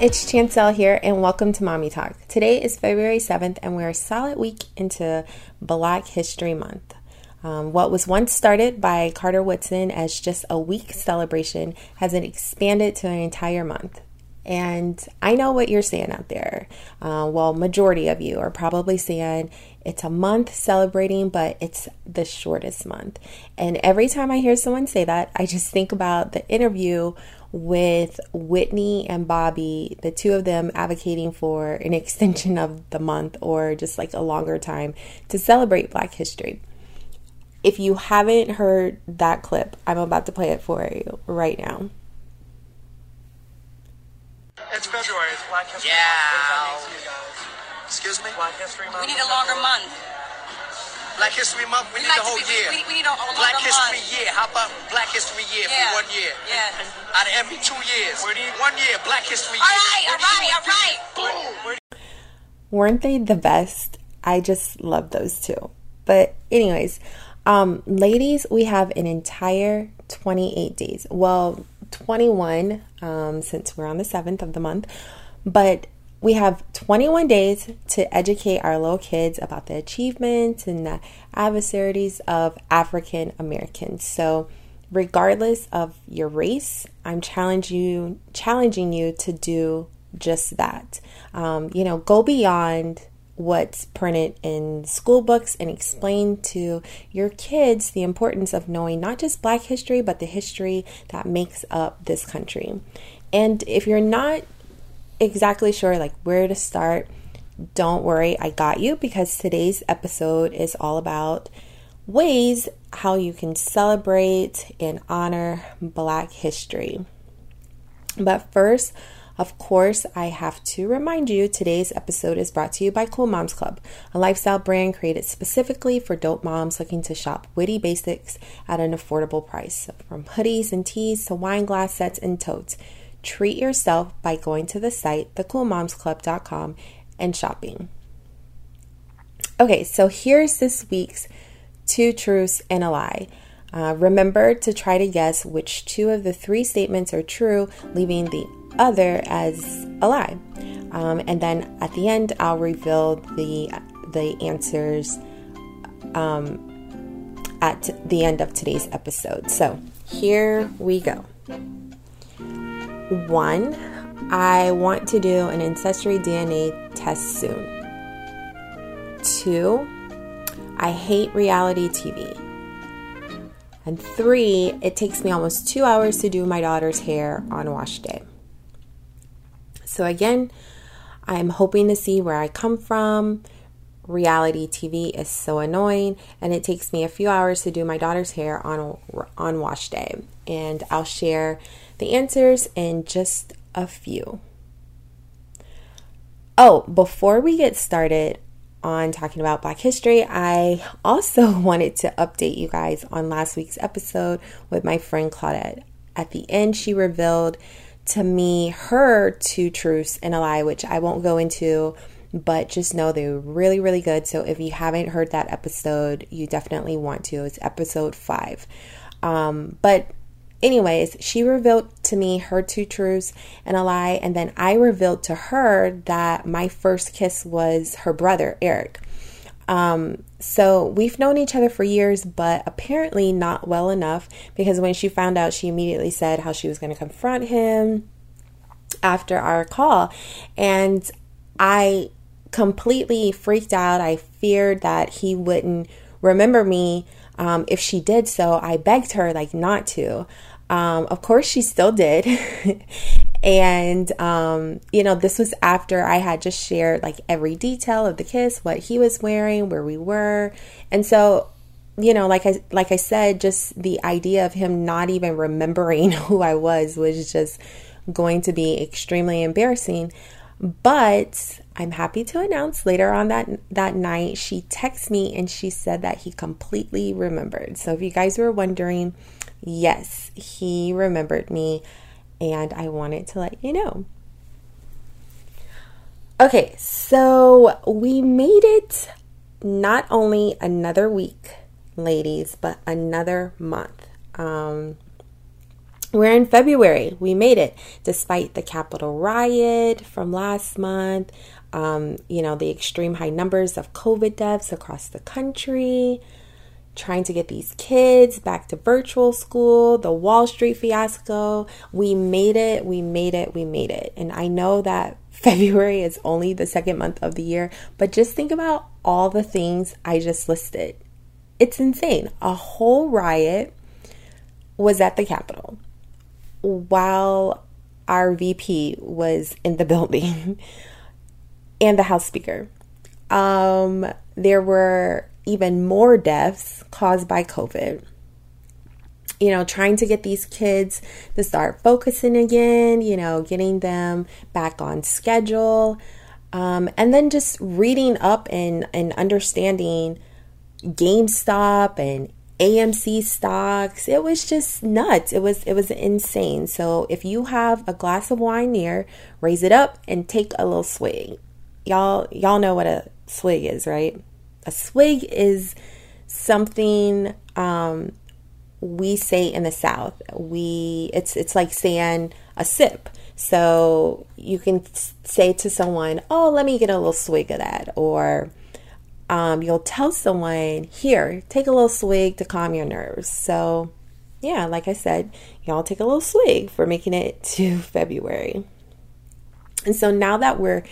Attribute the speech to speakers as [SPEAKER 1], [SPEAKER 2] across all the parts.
[SPEAKER 1] it's Chancel here, and welcome to Mommy Talk. Today is February 7th, and we're a solid week into Black History Month. Um, what was once started by Carter Woodson as just a week celebration has been expanded to an entire month. And I know what you're saying out there. Uh, well, majority of you are probably saying it's a month celebrating, but it's the shortest month. And every time I hear someone say that, I just think about the interview with Whitney and Bobby, the two of them advocating for an extension of the month or just like a longer time to celebrate Black History. If you haven't heard that clip, I'm about to play it for you right now.
[SPEAKER 2] It's February. It's Black History
[SPEAKER 3] Yeah.
[SPEAKER 2] Month. What does that mean to you guys?
[SPEAKER 3] Excuse me?
[SPEAKER 2] Black History Month.
[SPEAKER 4] We need a longer month.
[SPEAKER 3] Black History Month, we
[SPEAKER 4] We'd
[SPEAKER 3] need
[SPEAKER 4] like
[SPEAKER 3] the whole
[SPEAKER 4] be-
[SPEAKER 3] year.
[SPEAKER 4] We, we need a, a
[SPEAKER 3] Black History
[SPEAKER 4] month.
[SPEAKER 3] Year. How about Black History Year
[SPEAKER 4] Yeah.
[SPEAKER 3] for one year?
[SPEAKER 4] Yeah.
[SPEAKER 3] Out of every two years.
[SPEAKER 2] Where do you-
[SPEAKER 3] one year, Black History
[SPEAKER 4] All
[SPEAKER 3] Year.
[SPEAKER 4] right, all right, all right.
[SPEAKER 3] Boom.
[SPEAKER 1] Weren't they the best? I just love those two. But, anyways, um, ladies, we have an entire 28 days. Well, 21 um, since we're on the 7th of the month, but we have 21 days to educate our little kids about the achievements and the adversities of African Americans. So, regardless of your race, I'm challenging you, challenging you to do just that. Um, you know, go beyond what's printed in school books and explain to your kids the importance of knowing not just Black history, but the history that makes up this country. And if you're not exactly sure like where to start, don't worry, I got you because today's episode is all about ways how you can celebrate and honor Black history. But first, of course, I have to remind you today's episode is brought to you by Cool Moms Club, a lifestyle brand created specifically for dope moms looking to shop witty basics at an affordable price. From hoodies and tees to wine glass sets and totes. Treat yourself by going to the site, thecoolmomsclub.com, and shopping. Okay, so here's this week's two truths and a lie. Uh, remember to try to guess which two of the three statements are true, leaving the other as a lie. Um, and then at the end, I'll reveal the the answers um, at the end of today's episode. So here we go. One, I want to do an ancestry DNA test soon. Two, I hate reality TV. And three, it takes me almost two hours to do my daughter's hair on wash day. So, again, I'm hoping to see where I come from. Reality TV is so annoying, and it takes me a few hours to do my daughter's hair on, on wash day. And I'll share the answers in just a few. Oh, before we get started, on talking about Black history, I also wanted to update you guys on last week's episode with my friend Claudette. At the end, she revealed to me her two truths and a lie, which I won't go into, but just know they were really, really good. So if you haven't heard that episode, you definitely want to. It's episode five. Um, but anyways, she revealed to me her two truths and a lie, and then I revealed to her that my first kiss was her brother, Eric. Um, so we've known each other for years, but apparently not well enough because when she found out, she immediately said how she was going to confront him after our call. And I completely freaked out. I feared that he wouldn't remember me um, if she did so. I begged her, like, not to. Um, of course, she still did. and, um, you know, this was after I had just shared like every detail of the kiss, what he was wearing, where we were. And so, you know, like I like I said, just the idea of him not even remembering who I was was just going to be extremely embarrassing. But I'm happy to announce later on that that night she texted me and she said that he completely remembered. So if you guys were wondering, yes, he remembered me and I wanted to let you know. Okay, so we made it not only another week, ladies, but another month. Um, we're in February. We made it despite the Capitol riot from last month, um, you know, the extreme high numbers of COVID deaths across the country, trying to get these kids back to virtual school, the Wall Street fiasco. We made it, we made it, we made it. And I know that February is only the second month of the year, but just think about all the things I just listed. It's insane. A whole riot was at the Capitol while our VP was in the building and the House Speaker. Um, there were even more deaths caused by COVID. You know, trying to get these kids to start focusing again, you know, getting them back on schedule. Um, and then just reading up and, and understanding GameStop and AMC stocks. It was just nuts. It was it was insane. So if you have a glass of wine near, raise it up and take a little swig. Y'all y'all know what a swig is, right? A swig is something um, we say in the South. We it's it's like saying a sip. So you can say to someone, "Oh, let me get a little swig of that," or um, you'll tell someone, "Here, take a little swig to calm your nerves." So, yeah, like I said, y'all take a little swig for making it to February. And so now that we're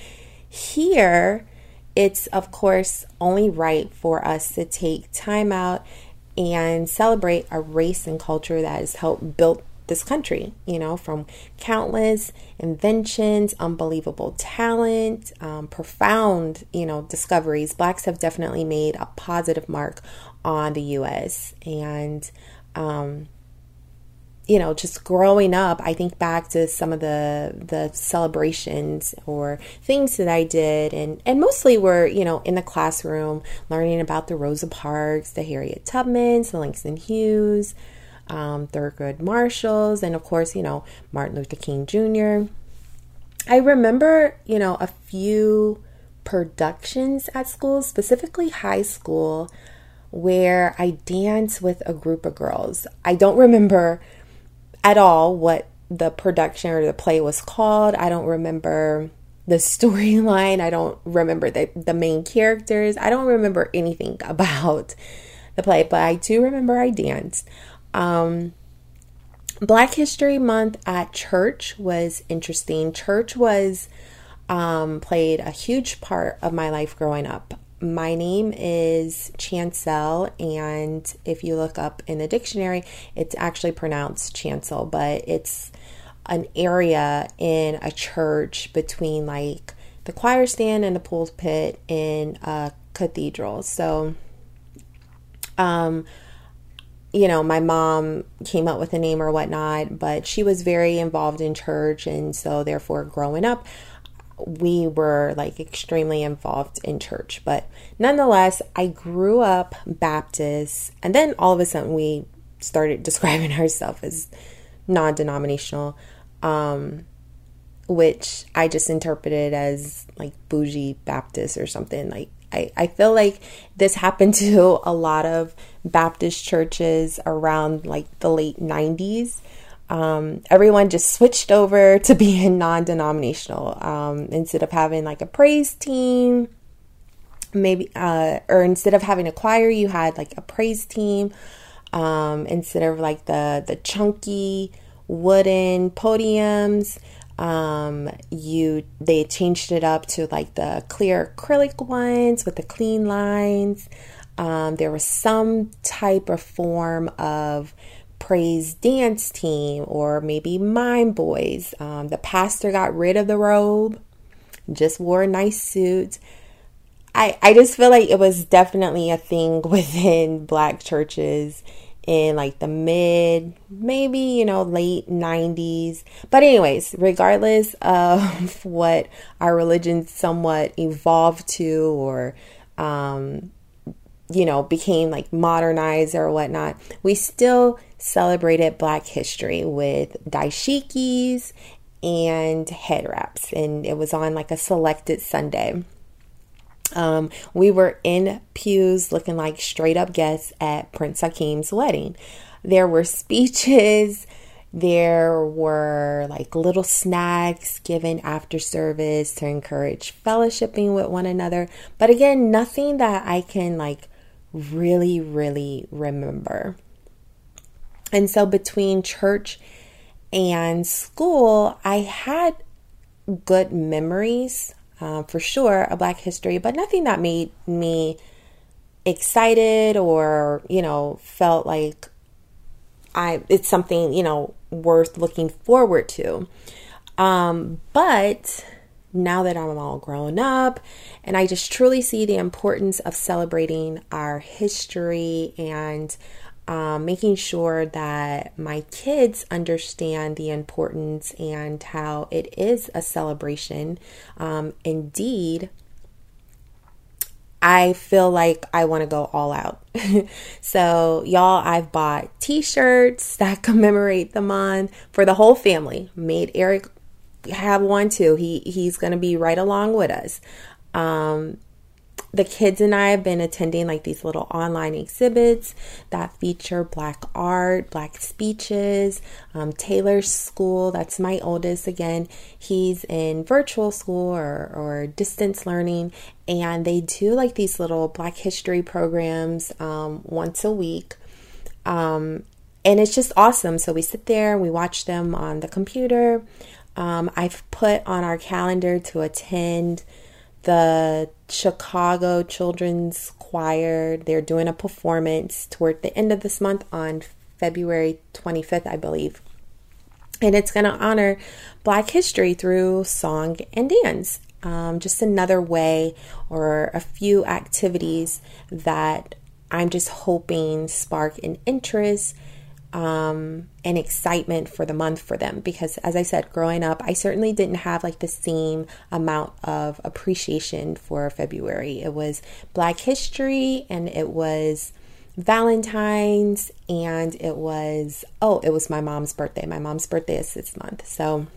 [SPEAKER 1] here, it's of course only right for us to take time out and celebrate a race and culture that has helped build this country, you know, from countless inventions, unbelievable talent, um, profound, you know, discoveries. Blacks have definitely made a positive mark on the U.S. And, um, you know, just growing up, I think back to some of the the celebrations or things that I did, and and mostly were you know in the classroom learning about the Rosa Parks, the Harriet Tubmans, the Langston Hughes, um, Thurgood Marshalls, and of course you know Martin Luther King Jr. I remember you know a few productions at school, specifically high school, where I danced with a group of girls. I don't remember at all what the production or the play was called. I don't remember the storyline. I don't remember the, the main characters. I don't remember anything about the play, but I do remember I danced. Um, Black History Month at church was interesting. Church was um, played a huge part of my life growing up. My name is Chancel, and if you look up in the dictionary, it's actually pronounced Chancel, but it's an area in a church between like the choir stand and the pulpit in a cathedral. So, um, you know, my mom came up with a name or whatnot, but she was very involved in church, and so therefore, growing up, we were like extremely involved in church. But nonetheless, I grew up Baptist, and then all of a sudden, we started describing ourselves as non denominational, um, which I just interpreted as like bougie Baptist or something. Like, I, I feel like this happened to a lot of Baptist churches around like the late 90s. Um, everyone just switched over to being non denominational um, instead of having like a praise team. Maybe, uh, or instead of having a choir, you had like a praise team. Um, instead of like the the chunky wooden podiums, um, you they changed it up to like the clear acrylic ones with the clean lines. Um, there was some type or form of praise dance team or maybe mime boys. Um, the pastor got rid of the robe, just wore a nice suit. I, I just feel like it was definitely a thing within black churches in like the mid, maybe, you know, late 90s. But, anyways, regardless of what our religion somewhat evolved to or, um, you know, became like modernized or whatnot, we still celebrated Black history with dashikis and head wraps. And it was on like a selected Sunday. Um, we were in pews looking like straight up guests at Prince Akeem's wedding. There were speeches, There were like little snacks given after service to encourage fellowshipping with one another. But again, nothing that I can like really, really remember. And so between church and school, I had good memories uh, for sure of Black history, but nothing that made me excited or, you know, felt like I it's something, you know, worth looking forward to. Um, but now that I'm all grown up and I just truly see the importance of celebrating our history and um, making sure that my kids understand the importance and how it is a celebration. Um, indeed, I feel like I want to go all out. so, y'all, I've bought t shirts that commemorate the month for the whole family. Made Eric have one too. He he's going to be right along with us. Um, the kids and I have been attending like these little online exhibits that feature black art, black speeches. Um, Taylor's school, that's my oldest again, he's in virtual school or, or distance learning, and they do like these little black history programs um, once a week. Um, and it's just awesome. So we sit there and we watch them on the computer. Um, I've put on our calendar to attend the Chicago Children's Choir. They're doing a performance toward the end of this month on February 25th, I believe. And it's going to honor Black history through song and dance. Um, just another way or a few activities that I'm just hoping spark an interest um, and excitement for the month for them. Because as i said growing up i certainly didn't have like the same amount of appreciation for february. It was black history and it was valentine's and it was oh it was my mom's birthday. My mom's birthday is this month. So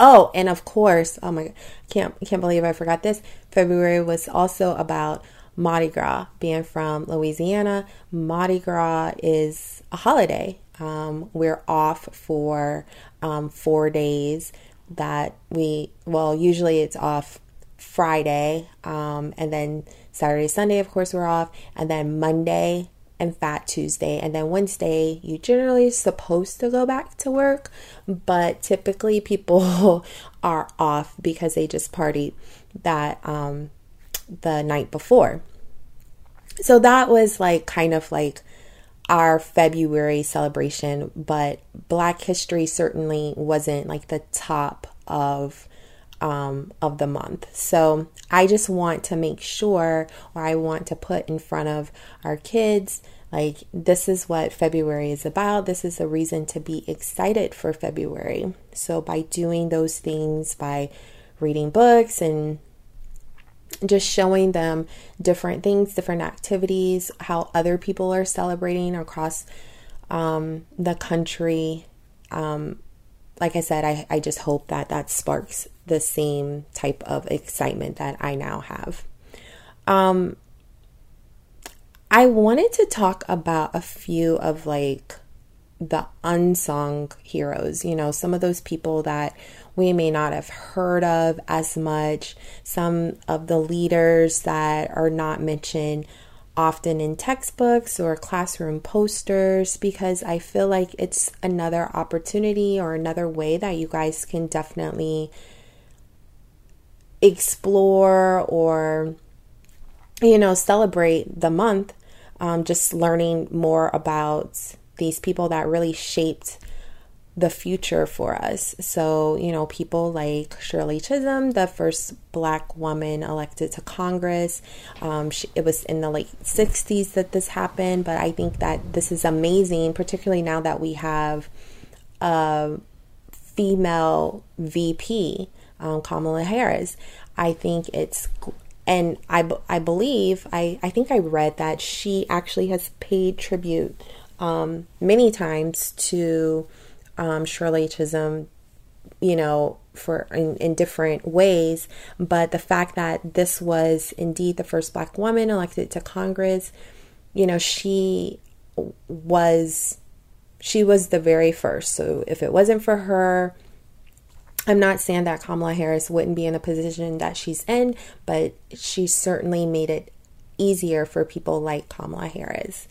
[SPEAKER 1] oh and of course oh my god can't can't believe i forgot this. February was also about Mardi Gras. Being from Louisiana, Mardi Gras is a holiday. Um, we're off for um, four days that we, well, usually it's off Friday, um, and then Saturday, Sunday, of course, we're off, and then Monday and Fat Tuesday, and then Wednesday, you generally supposed to go back to work, but typically people are off because they just partied that um, the night before. So that was like kind of like our February celebration, but Black History certainly wasn't like the top of um, of the month. So I just want to make sure, or I want to put in front of our kids, like this is what February is about. This is a reason to be excited for February. So by doing those things, by reading books and just showing them different things, different activities, how other people are celebrating across um, the country. Um, like I said, I, I just hope that that sparks the same type of excitement that I now have. Um, I wanted to talk about a few of like the unsung heroes, you know, some of those people that we may not have heard of as much, some of the leaders that are not mentioned often in textbooks or classroom posters because I feel like it's another opportunity or another way that you guys can definitely explore or you know celebrate the month um, just learning more about these people that really shaped the future for us. So, you know, people like Shirley Chisholm, the first black woman elected to Congress. Um, she, it was in the late 60s that this happened, but I think that this is amazing, particularly now that we have a female VP, um, Kamala Harris. I think it's and I, I believe I, I think I read that she actually has paid tribute um, many times to um, Shirley Chisholm, you know, for in, in different ways. But the fact that this was indeed the first black woman elected to Congress, you know, she was she was the very first. So if it wasn't for her, I'm not saying that Kamala Harris wouldn't be in the position that she's in, but she certainly made it easier for people like Kamala Harris.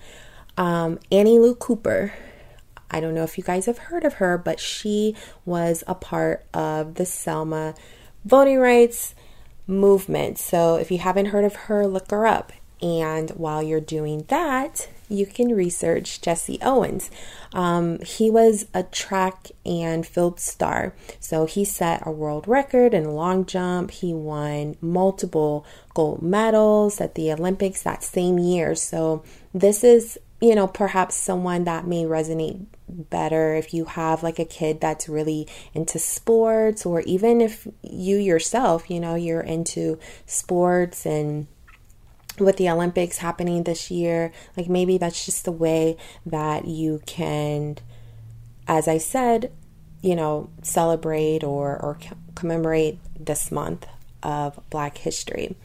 [SPEAKER 1] Um, Annie Lou Cooper. I don't know if you guys have heard of her, but she was a part of the Selma voting rights movement. So if you haven't heard of her, look her up. And while you're doing that, you can research Jesse Owens. Um, he was a track and field star. So he set a world record in long jump. He won multiple gold medals at the Olympics that same year. So this is, you know, perhaps someone that may resonate better if you have like a kid that's really into sports or even if you yourself, you know, you're into sports and with the Olympics happening this year, like maybe that's just the way that you can, as I said, you know, celebrate or, or commemorate this month of Black History.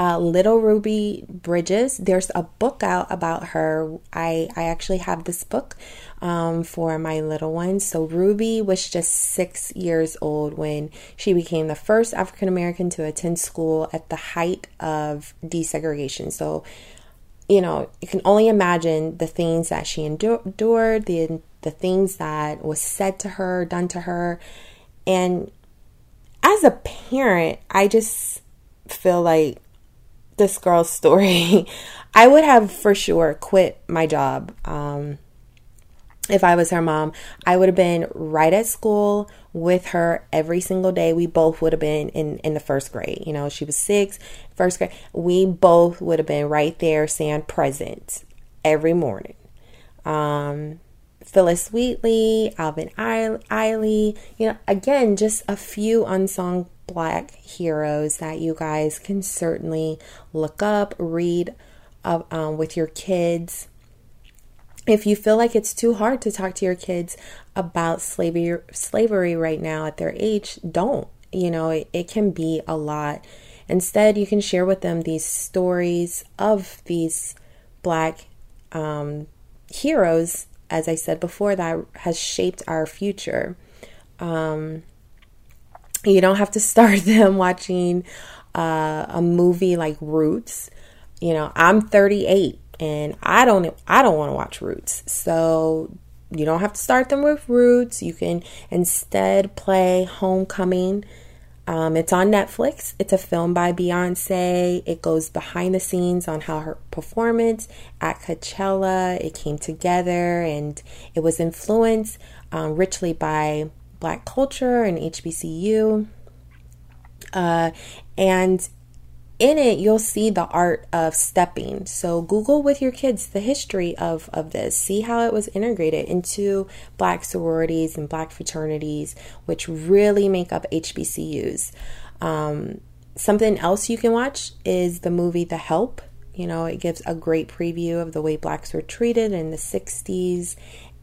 [SPEAKER 1] Uh, Little Ruby Bridges, there's a book out about her. I, I actually have this book um, for my little ones. So Ruby was just six years old when she became the first African American to attend school at the height of desegregation. So, you know, you can only imagine the things that she endured, the the things that was said to her, done to her, and as a parent, I just feel like this girl's story. I would have for sure quit my job. Um, if I was her mom, I would have been right at school with her every single day. We both would have been in, in the first grade. You know, she was six, first grade. We both would have been right there saying present every morning. Um, Phillis Wheatley, Alvin Ailey, you know, again, just a few unsung black heroes that you guys can certainly look up, read uh, um, with your kids. If you feel like it's too hard to talk to your kids about slavery slavery right now at their age don't. You know it, it can be a lot. Instead you can share with them these stories of these black um, heroes as i said before that has shaped our future. Um, you don't have to start them watching uh, a movie like roots you know i'm 38 and I don't I don't want to watch Roots. So you don't have to start them with Roots. You can instead play Homecoming. Um, it's on Netflix. It's a film by Beyonce. It goes behind the scenes on how her performance at Coachella it came together, and it was influenced um, richly by Black culture and HBCU. Uh, and in it you'll see the art of stepping. So google with your kids the history of of this. See how it was integrated into black sororities and black fraternities which really make up hbcus um, something else you can watch is the movie the help. You know it gives a great preview of the way blacks were treated in the 60s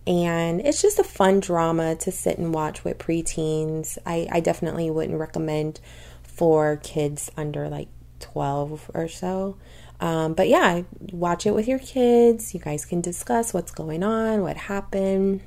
[SPEAKER 1] and it's just a fun drama to sit and watch with preteens i, I definitely wouldn't recommend for kids under like 12 or so. Um, but yeah, watch it with your kids. You guys can discuss what's going on, what happened.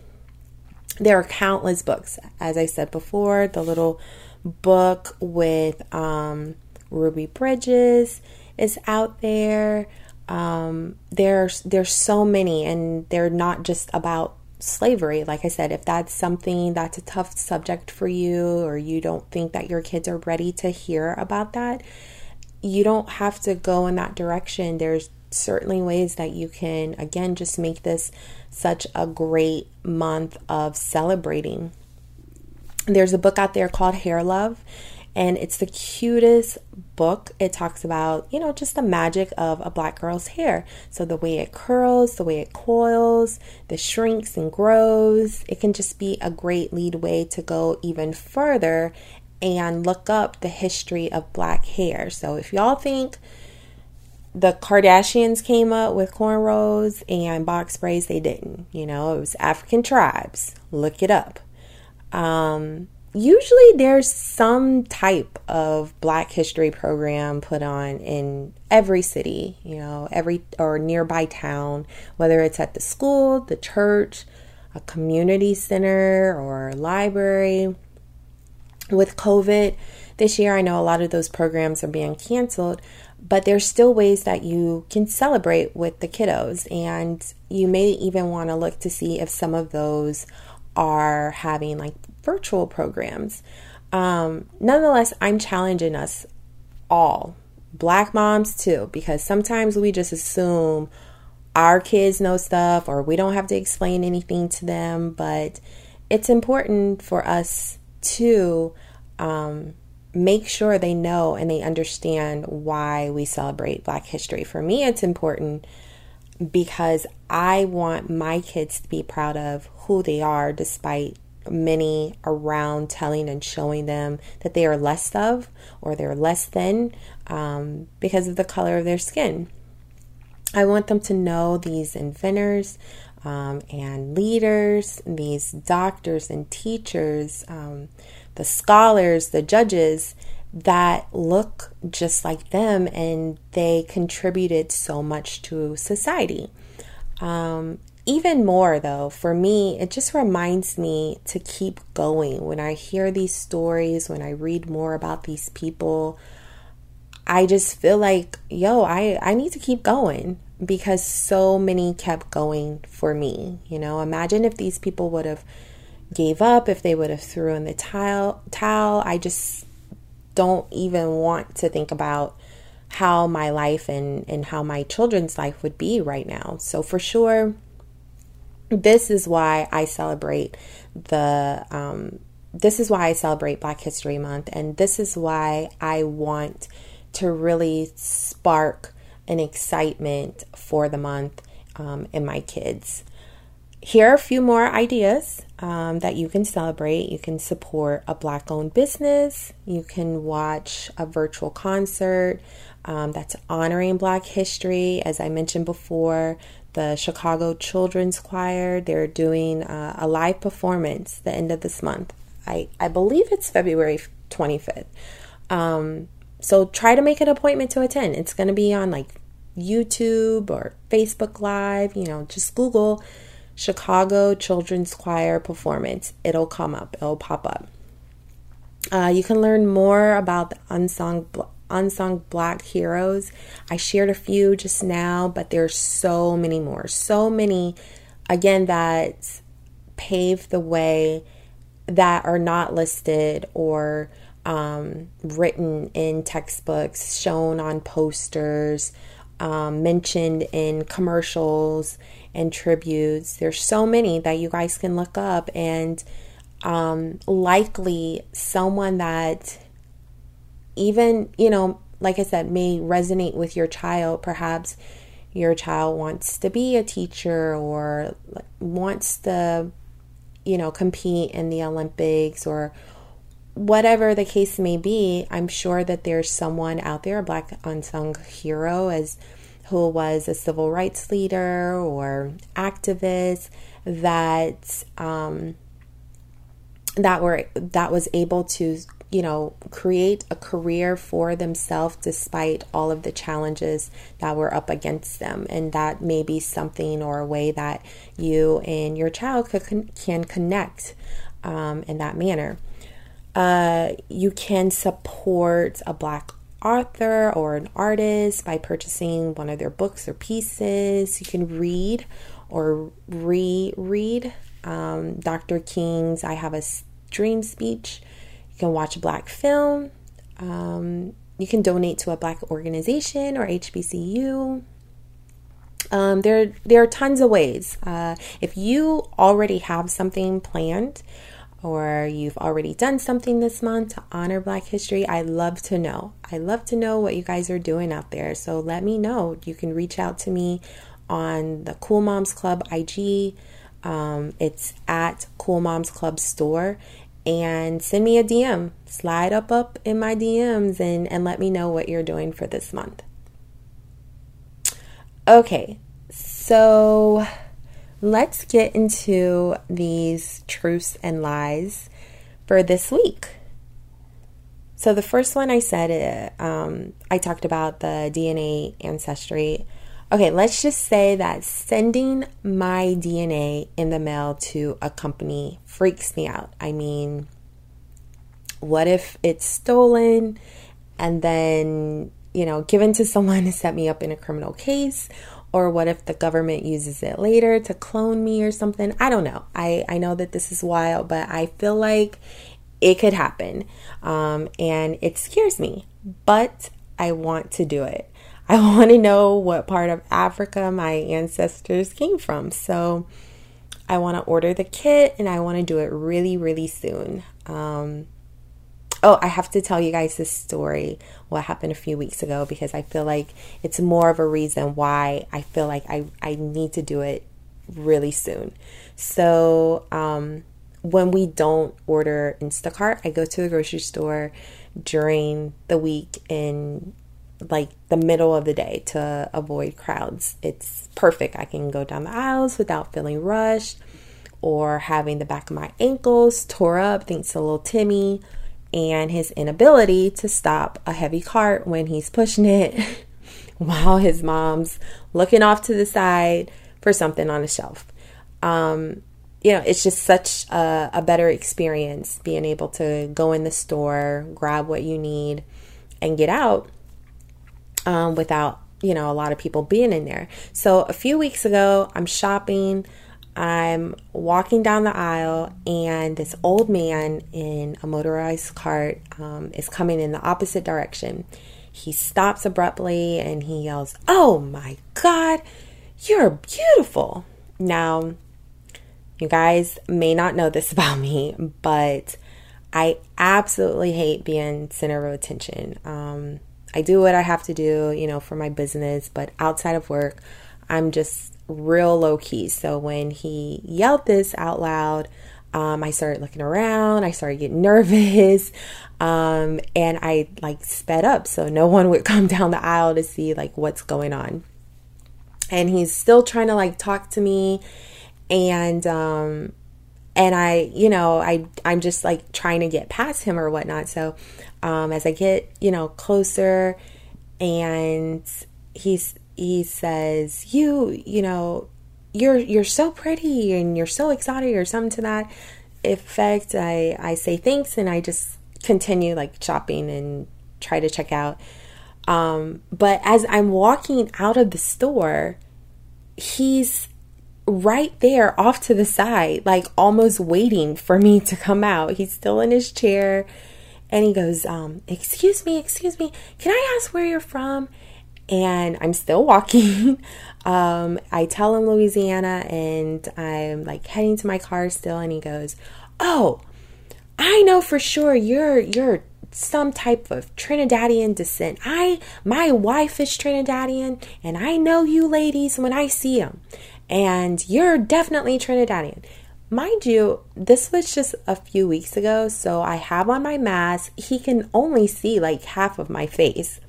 [SPEAKER 1] There are countless books. As I said before, the little book with um, Ruby Bridges is out there. Um, there's there's so many, and they're not just about slavery. Like I said, if that's something that's a tough subject for you, or you don't think that your kids are ready to hear about that, you don't have to go in that direction. There's certainly ways that you can, again, just make this such a great month of celebrating. There's a book out there called Hair Love, and it's the cutest book. It talks about, you know, just the magic of a black girl's hair. So the way it curls, the way it coils, the shrinks and grows. It can just be a great lead way to go even further and look up the history of black hair. So if y'all think the Kardashians came up with cornrows and box braids, they didn't. You know, it was African tribes. Look it up. Um, usually there's some type of black history program put on in every city, you know, every or nearby town, whether it's at the school, the church, a community center or library. With COVID this year, I know a lot of those programs are being canceled, but there's still ways that you can celebrate with the kiddos. And you may even want to look to see if some of those are having like virtual programs. Um, nonetheless, I'm challenging us all, black moms too, because sometimes we just assume our kids know stuff or we don't have to explain anything to them, but it's important for us to um, make sure they know and they understand why we celebrate Black History. For me, it's important because I want my kids to be proud of who they are despite many around telling and showing them that they are less of or they're less than um, because of the color of their skin. I want them to know these inventors um, and leaders, these doctors and teachers, um, the scholars, the judges that look just like them and they contributed so much to society. Um, even more though, for me, it just reminds me to keep going. When I hear these stories, when I read more about these people, I just feel like, yo, I, I need to keep going because so many kept going for me. You know, imagine if these people would have gave up, if they would have threw in the towel towel. I just don't even want to think about how my life and, and how my children's life would be right now. So for sure, this is why I celebrate the um, this is why I celebrate Black History Month, and this is why I want to really spark an excitement for the month um, in my kids. Here are a few more ideas um, that you can celebrate. You can support a Black owned business, you can watch a virtual concert um, that's honoring Black history. As I mentioned before, the Chicago Children's Choir, they're doing uh, a live performance the end of this month. I, I believe it's February 25th. Um, so try to make an appointment to attend. It's going to be on like YouTube or Facebook Live, you know, just Google Chicago Children's Choir performance. It'll come up, it'll pop up. Uh, you can learn more about the unsung unsung black heroes. I shared a few just now, but there's so many more. So many again that pave the way that are not listed or um, written in textbooks, shown on posters, um, mentioned in commercials and tributes. There's so many that you guys can look up, and um, likely someone that even, you know, like I said, may resonate with your child. Perhaps your child wants to be a teacher or wants to, you know, compete in the Olympics or whatever the case may be, I'm sure that there's someone out there, a black unsung hero, as who was a civil rights leader or activist that um, that were that was able to you know create a career for themselves despite all of the challenges that were up against them and that may be something or a way that you and your child could, can connect um, in that manner uh, you can support a black author or an artist by purchasing one of their books or pieces. You can read or reread um, Dr. King's I Have a Dream speech. Can watch a black film. Um, you can donate to a black organization or HBCU. Um, there, there are tons of ways. Uh, if you already have something planned, or you've already done something this month to honor Black History, I love to know. I love to know what you guys are doing out there. So let me know. You can reach out to me on the Cool Moms Club IG. Um, it's at Cool Moms Club Store. And send me a DM. Slide up up in my DMs and, and let me know what you're doing for this month. Okay, so let's get into these truths and lies for this week. So, the first one I said, uh, um, I talked about the DNA ancestry Okay, let's just say that sending my DNA in the mail to a company freaks me out. I mean, what if it's stolen and then, you know, given to someone to set me up in a criminal case? Or what if the government uses it later to clone me or something? I don't know. I, I know that this is wild, but I feel like it could happen. Um, and it scares me, but I want to do it. I want to know what part of Africa my ancestors came from. So I want to order the kit and I want to do it really, really soon. Um, oh, I have to tell you guys this story, what happened a few weeks ago, because I feel like it's more of a reason why I feel like I, I need to do it really soon. So, um, when we don't order Instacart, I go to the grocery store during the week in like the middle of the day to avoid crowds. It's perfect. I can go down the aisles without feeling rushed or having the back of my ankles tore up thanks to little Timmy and his inability to stop a heavy cart when he's pushing it while his mom's looking off to the side for something on a shelf. Um, you know, it's just such a, a better experience being able to go in the store, grab what you need, and get out um, without, you know, a lot of people being in there. So a few weeks ago, I'm shopping. I'm walking down the aisle, and this old man in a motorized cart um, is coming in the opposite direction. He stops abruptly and he yells, Oh my God, you're beautiful. Now, you guys may not know this about me, but I absolutely hate being center of attention. Um, I do what I have to do, you know, for my business, but outside of work, I'm just real low key. So when he yelled this out loud, um, I started looking around. I started getting nervous, um, and I like sped up so no one would come down the aisle to see like what's going on. And he's still trying to like talk to me, and um, and I, you know, I I'm just like trying to get past him or whatnot. So um, as I get, you know, closer, and he's he says, "You, you know, you're you're so pretty and you're so exotic," or something to that effect. I I say thanks and I just continue like shopping and try to check out. Um, but as I'm walking out of the store, he's right there off to the side, like almost waiting for me to come out. He's still in his chair and he goes, um, Excuse me, excuse me, can I ask where you're from? And I'm still walking. um, I tell him Louisiana and I'm like heading to my car still, and he goes, Oh, I know for sure you're you're some type of Trinidadian descent. I my wife is Trinidadian and I know you ladies when I see them. And you're definitely Trinidadian. Mind you, this was just a few weeks ago, so I have on my mask. He can only see like half of my face.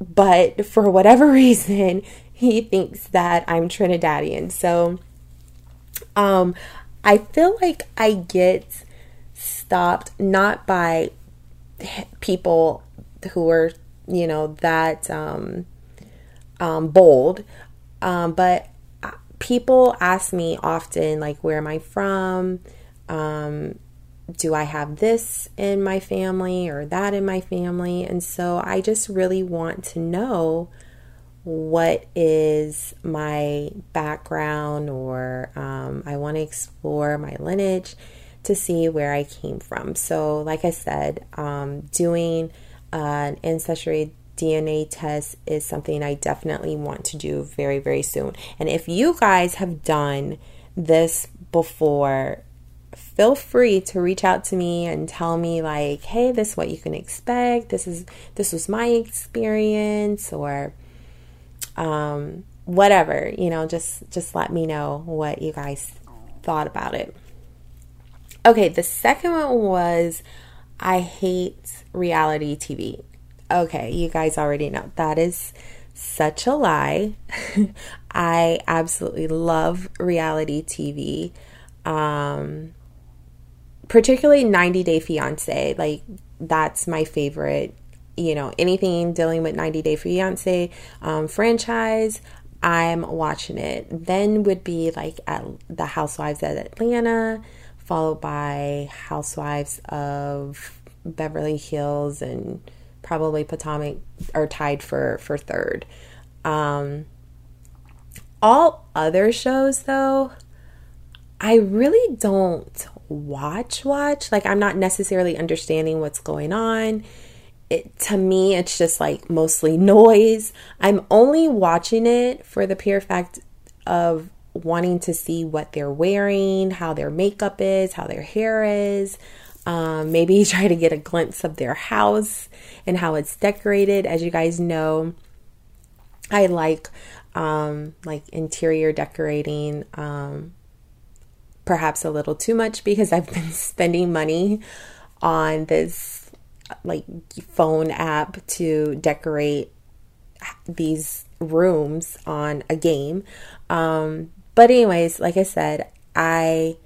[SPEAKER 1] But for whatever reason, he thinks that I'm Trinidadian. So um I feel like I get stopped not by people who are, you know, that um um bold, um but people ask me often, like, where am I from? Um, do I have this in my family or that in my family? And so I just really want to know what is my background, or um, I want to explore my lineage to see where I came from. So, like I said, um, doing an ancestry DNA test is something I definitely want to do very, very soon. And if you guys have done this before, feel free to reach out to me and tell me like, "Hey, this is what you can expect. This is this was my experience or um whatever, you know, just just let me know what you guys thought about it. Okay, the second one was I hate reality TV. Okay, you guys already know that is such a lie. I absolutely love reality TV. Um, particularly 90 Day Fiance. Like, that's my favorite. You know, anything dealing with 90 Day Fiance um, franchise, I'm watching it. Then would be like at the Housewives at Atlanta, followed by Housewives of Beverly Hills and probably Potomac are tied for for third. Um, all other shows though, I really don't watch watch. Like I'm not necessarily understanding what's going on. It, to me it's just like mostly noise. I'm only watching it for the pure fact of wanting to see what they're wearing, how their makeup is, how their hair is. Um, maybe try to get a glimpse of their house and how it's decorated. As you guys know, I like um, like interior decorating, um, perhaps a little too much because I've been spending money on this like phone app to decorate these rooms on a game. Um, but anyways, like I said, I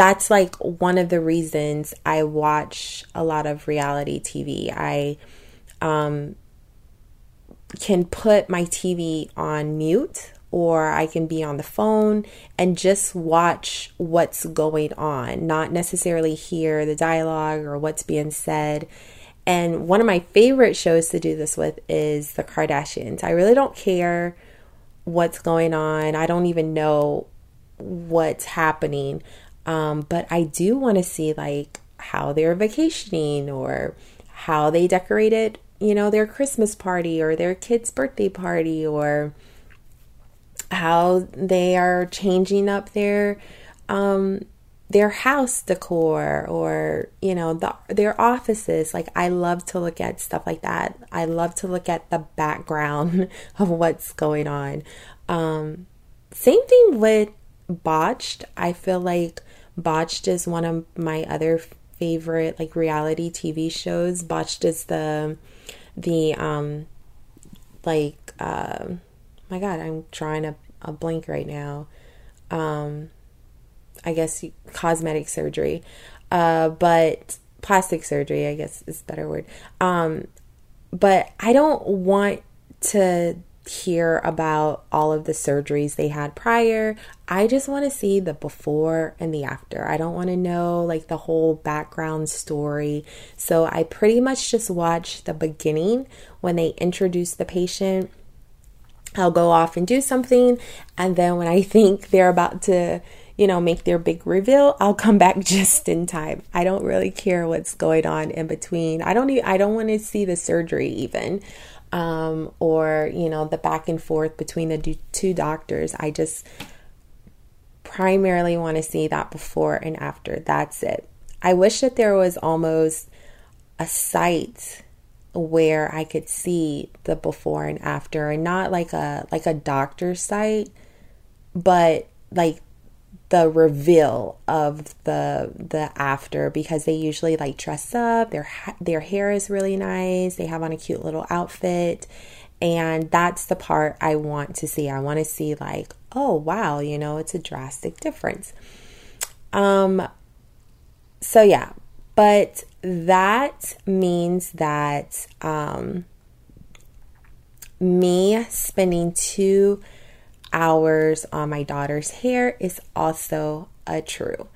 [SPEAKER 1] that's like one of the reasons I watch a lot of reality TV. I um, can put my TV on mute or I can be on the phone and just watch what's going on, not necessarily hear the dialogue or what's being said. And one of my favorite shows to do this with is The Kardashians. I really don't care what's going on, I don't even know what's happening. Um, but I do want to see like how they're vacationing or how they decorated, you know, their Christmas party or their kid's birthday party or how they are changing up their um their house decor or you know the, their offices. Like i love to look at stuff like that. I love to look at the background of what's going on. Um same thing with botched. I feel like botched is one of my other favorite like reality tv shows. Botched is the the um like uh my god i'm trying to a blank right now. Um I guess cosmetic surgery, uh, but plastic surgery, I guess is better word. Um, but I don't want to hear about all of the surgeries they had prior. I just want to see the before and the after. I don't want to know like the whole background story. So I pretty much just watch the beginning when they introduce the patient. I'll go off and do something. And then when I think they're about to you know, make their big reveal, I'll come back just in time. I don't really care what's going on in between. I don't even, I don't want to see the surgery even. Um, or, you know, the back and forth between the two doctors. I just primarily want to see that before and after. That's it. I wish that there was almost a site where I could see the before and after and not like a like a doctor site but like the reveal of the the after because they usually like dress up their their hair is really nice they have on a cute little outfit and that's the part I want to see. I want to see like oh wow you know it's a drastic difference. Um so yeah but that means that um me spending two hours on my daughter's hair is also a true.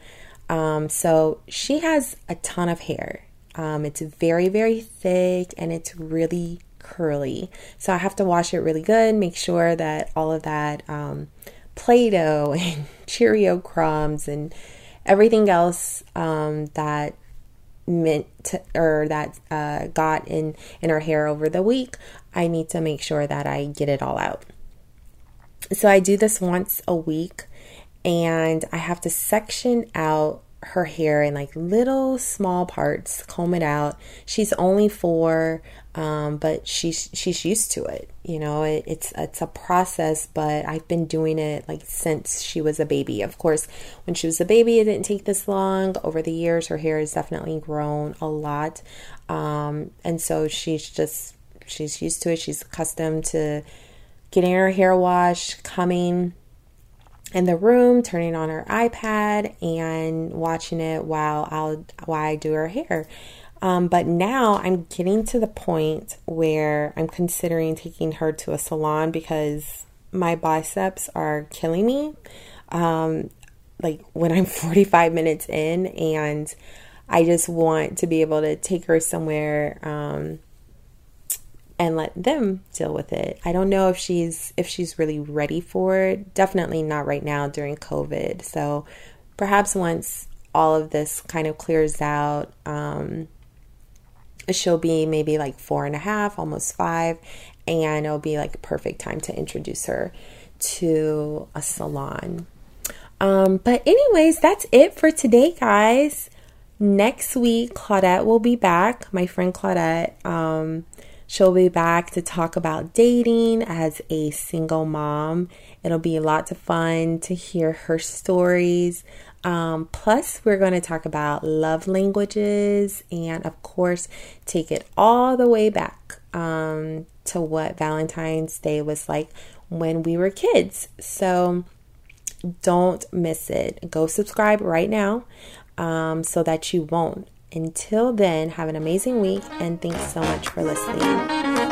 [SPEAKER 1] Um, so she has a ton of hair. Um, it's very, very thick and it's really curly. So I have to wash it really good, make sure that all of that um, Play Doh and Cheerio crumbs and everything else um, that mint to, or that uh, got in in her hair over the week, I need to make sure that I get it all out. So I do this once a week and I have to section out her hair in like little small parts, comb it out. She's only four, um, but she's she's used to it. You know, it, it's it's a process, but I've been doing it like since she was a baby. Of course, when she was a baby, it didn't take this long. Over the years, her hair has definitely grown a lot, um, and so she's just she's used to it. She's accustomed to getting her hair washed, coming in the room, turning on her iPad and watching it while I'll while I do her hair. Um, but now I'm getting to the point where I'm considering taking her to a salon because my biceps are killing me. Um, like when I'm 45 minutes in, and I just want to be able to take her somewhere um, and let them deal with it. I don't know if she's if she's really ready for it. Definitely not right now during COVID. So perhaps once all of this kind of clears out, um, she'll be maybe like four and a half, almost five, and it'll be like a perfect time to introduce her to a salon. Um, but, anyways, that's it for today, guys. Next week, Claudette will be back. My friend Claudette, um, she'll be back to talk about dating as a single mom. It'll be lots of fun to hear her stories. Um, plus, we're going to talk about love languages and, of course, take it all the way back um, to what Valentine's Day was like when we were kids. So, don't miss it. Go subscribe right now um, so that you won't. Until then, have an amazing week and thanks so much for listening.